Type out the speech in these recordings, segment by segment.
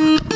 Mm-hmm.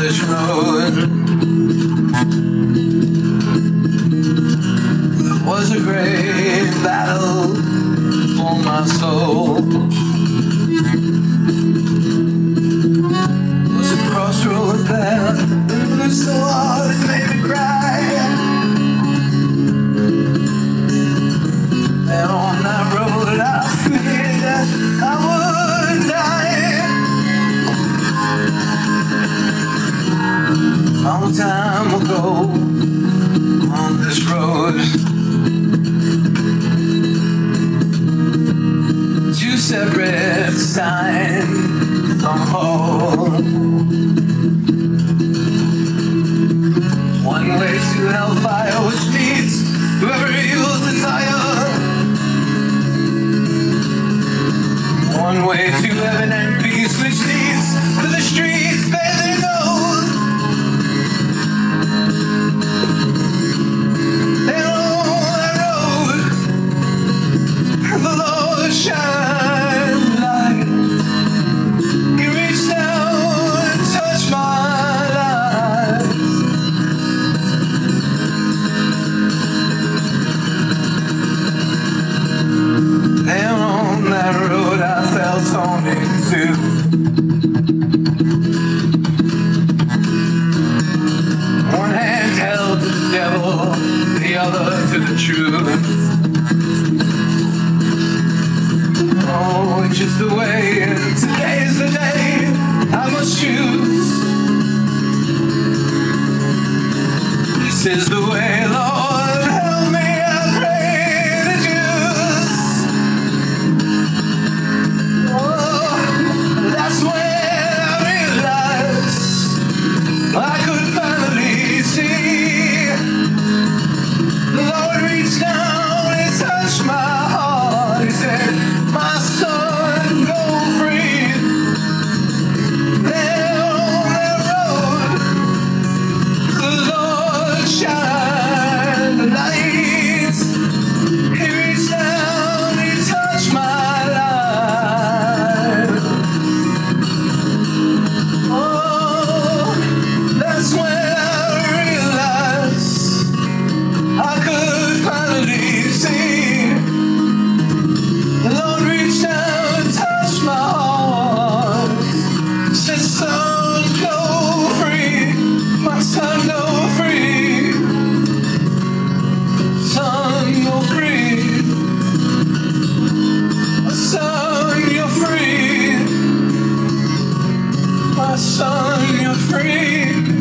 this road. There was a great battle. way to now. This is the way, Lord. son, you're free.